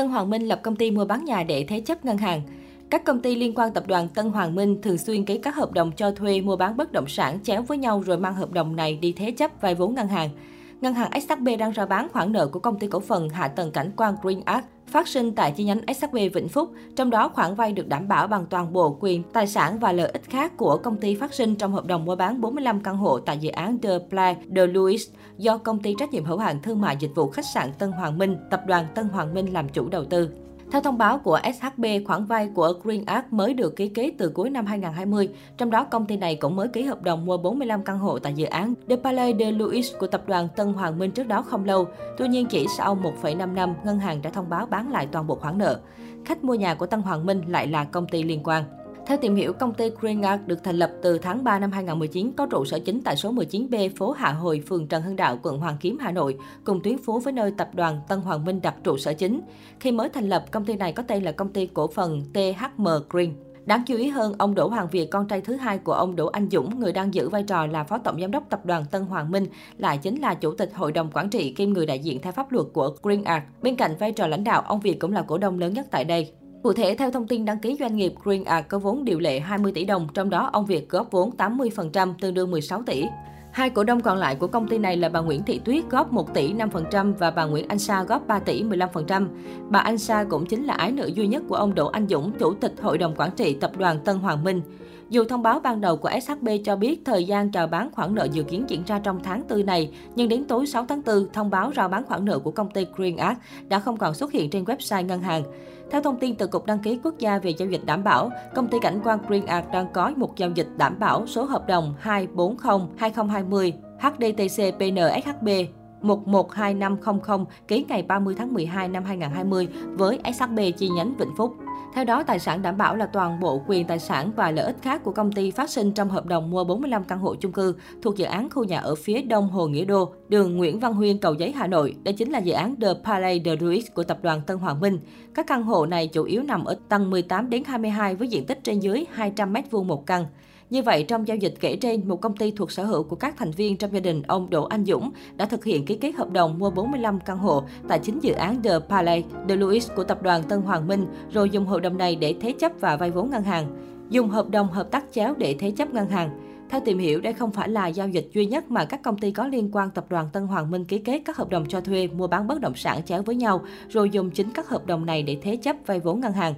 Tân Hoàng Minh lập công ty mua bán nhà để thế chấp ngân hàng. Các công ty liên quan tập đoàn Tân Hoàng Minh thường xuyên ký các hợp đồng cho thuê mua bán bất động sản chéo với nhau rồi mang hợp đồng này đi thế chấp vay vốn ngân hàng. Ngân hàng SHB đang rao bán khoản nợ của công ty cổ phần hạ tầng cảnh quan Green Arc phát sinh tại chi nhánh SHB Vĩnh Phúc, trong đó khoản vay được đảm bảo bằng toàn bộ quyền, tài sản và lợi ích khác của công ty phát sinh trong hợp đồng mua bán 45 căn hộ tại dự án The Play de Louis do công ty trách nhiệm hữu hạn thương mại dịch vụ khách sạn Tân Hoàng Minh, tập đoàn Tân Hoàng Minh làm chủ đầu tư. Theo thông báo của SHB, khoản vay của Green Arc mới được ký kết từ cuối năm 2020, trong đó công ty này cũng mới ký hợp đồng mua 45 căn hộ tại dự án The Palais de Louis của tập đoàn Tân Hoàng Minh trước đó không lâu. Tuy nhiên, chỉ sau 1,5 năm, ngân hàng đã thông báo bán lại toàn bộ khoản nợ. Khách mua nhà của Tân Hoàng Minh lại là công ty liên quan. Theo tìm hiểu, công ty Greenart được thành lập từ tháng 3 năm 2019, có trụ sở chính tại số 19B phố Hạ Hồi, phường Trần Hưng Đạo, quận Hoàng Kiếm, Hà Nội, cùng tuyến phố với nơi tập đoàn Tân Hoàng Minh đặt trụ sở chính. Khi mới thành lập, công ty này có tên là công ty cổ phần THM Green. Đáng chú ý hơn, ông Đỗ Hoàng Việt, con trai thứ hai của ông Đỗ Anh Dũng, người đang giữ vai trò là phó tổng giám đốc tập đoàn Tân Hoàng Minh, lại chính là chủ tịch hội đồng quản trị kiêm người đại diện theo pháp luật của Green Art. Bên cạnh vai trò lãnh đạo, ông Việt cũng là cổ đông lớn nhất tại đây. Cụ thể, theo thông tin đăng ký doanh nghiệp, Green Art có vốn điều lệ 20 tỷ đồng, trong đó ông Việt góp vốn 80%, tương đương 16 tỷ. Hai cổ đông còn lại của công ty này là bà Nguyễn Thị Tuyết góp 1 tỷ 5% và bà Nguyễn Anh Sa góp 3 tỷ 15%. Bà Anh Sa cũng chính là ái nữ duy nhất của ông Đỗ Anh Dũng, chủ tịch hội đồng quản trị tập đoàn Tân Hoàng Minh. Dù thông báo ban đầu của SHB cho biết thời gian chào bán khoản nợ dự kiến diễn ra trong tháng 4 này, nhưng đến tối 6 tháng 4, thông báo rao bán khoản nợ của công ty Green Art đã không còn xuất hiện trên website ngân hàng. Theo thông tin từ Cục Đăng ký Quốc gia về giao dịch đảm bảo, công ty cảnh quan Green Art đang có một giao dịch đảm bảo số hợp đồng 240-2020 HDTC PNSHB 112500 ký ngày 30 tháng 12 năm 2020 với SHB chi nhánh Vĩnh Phúc. Theo đó, tài sản đảm bảo là toàn bộ quyền tài sản và lợi ích khác của công ty phát sinh trong hợp đồng mua 45 căn hộ chung cư thuộc dự án khu nhà ở phía đông Hồ Nghĩa Đô, đường Nguyễn Văn Huyên, Cầu Giấy, Hà Nội. Đây chính là dự án The Palais de Ruiz của tập đoàn Tân Hoàng Minh. Các căn hộ này chủ yếu nằm ở tầng 18 đến 22 với diện tích trên dưới 200 m2 một căn. Như vậy, trong giao dịch kể trên, một công ty thuộc sở hữu của các thành viên trong gia đình ông Đỗ Anh Dũng đã thực hiện ký kết hợp đồng mua 45 căn hộ tại chính dự án The Palais de Louis của tập đoàn Tân Hoàng Minh, rồi dùng hợp đồng này để thế chấp và vay vốn ngân hàng. Dùng hợp đồng hợp tác chéo để thế chấp ngân hàng. Theo tìm hiểu, đây không phải là giao dịch duy nhất mà các công ty có liên quan tập đoàn Tân Hoàng Minh ký kết các hợp đồng cho thuê, mua bán bất động sản chéo với nhau, rồi dùng chính các hợp đồng này để thế chấp vay vốn ngân hàng.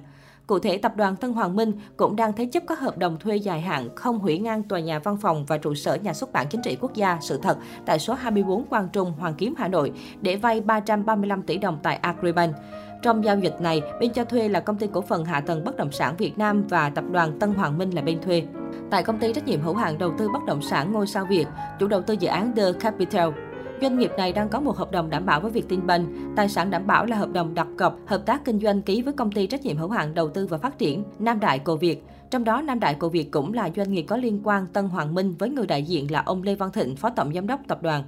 Cụ thể, tập đoàn Tân Hoàng Minh cũng đang thế chấp các hợp đồng thuê dài hạn không hủy ngang tòa nhà văn phòng và trụ sở nhà xuất bản chính trị quốc gia sự thật tại số 24 Quang Trung, Hoàng Kiếm, Hà Nội để vay 335 tỷ đồng tại Agribank. Trong giao dịch này, bên cho thuê là công ty cổ phần hạ tầng bất động sản Việt Nam và tập đoàn Tân Hoàng Minh là bên thuê. Tại công ty trách nhiệm hữu hạn đầu tư bất động sản Ngôi sao Việt, chủ đầu tư dự án The Capital, Doanh nghiệp này đang có một hợp đồng đảm bảo với Vietinbank. Tài sản đảm bảo là hợp đồng đặt cọc, hợp tác kinh doanh ký với công ty trách nhiệm hữu hạn đầu tư và phát triển Nam Đại Cổ Việt. Trong đó, Nam Đại Cổ Việt cũng là doanh nghiệp có liên quan Tân Hoàng Minh với người đại diện là ông Lê Văn Thịnh, phó tổng giám đốc tập đoàn.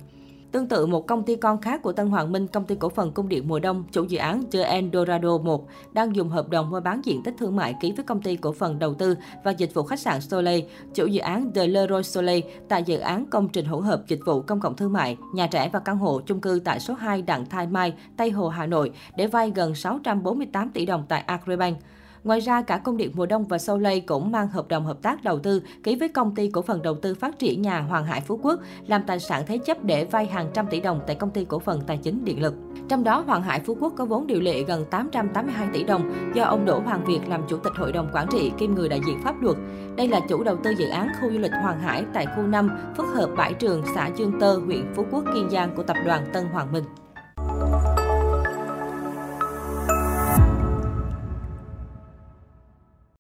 Tương tự, một công ty con khác của Tân Hoàng Minh, công ty cổ phần cung điện mùa đông, chủ dự án The Eldorado 1, đang dùng hợp đồng mua bán diện tích thương mại ký với công ty cổ phần đầu tư và dịch vụ khách sạn Soleil, chủ dự án The Leroy Soleil tại dự án công trình hỗn hợp dịch vụ công cộng thương mại, nhà trẻ và căn hộ chung cư tại số 2 Đặng Thai Mai, Tây Hồ, Hà Nội để vay gần 648 tỷ đồng tại Agribank. Ngoài ra, cả Công điện Mùa Đông và Soleil cũng mang hợp đồng hợp tác đầu tư ký với công ty cổ phần đầu tư phát triển nhà Hoàng Hải Phú Quốc, làm tài sản thế chấp để vay hàng trăm tỷ đồng tại công ty cổ phần tài chính điện lực. Trong đó, Hoàng Hải Phú Quốc có vốn điều lệ gần 882 tỷ đồng do ông Đỗ Hoàng Việt làm chủ tịch hội đồng quản trị kiêm người đại diện pháp luật. Đây là chủ đầu tư dự án khu du lịch Hoàng Hải tại khu 5, phức hợp Bãi Trường, xã Dương Tơ, huyện Phú Quốc, Kiên Giang của tập đoàn Tân Hoàng Minh.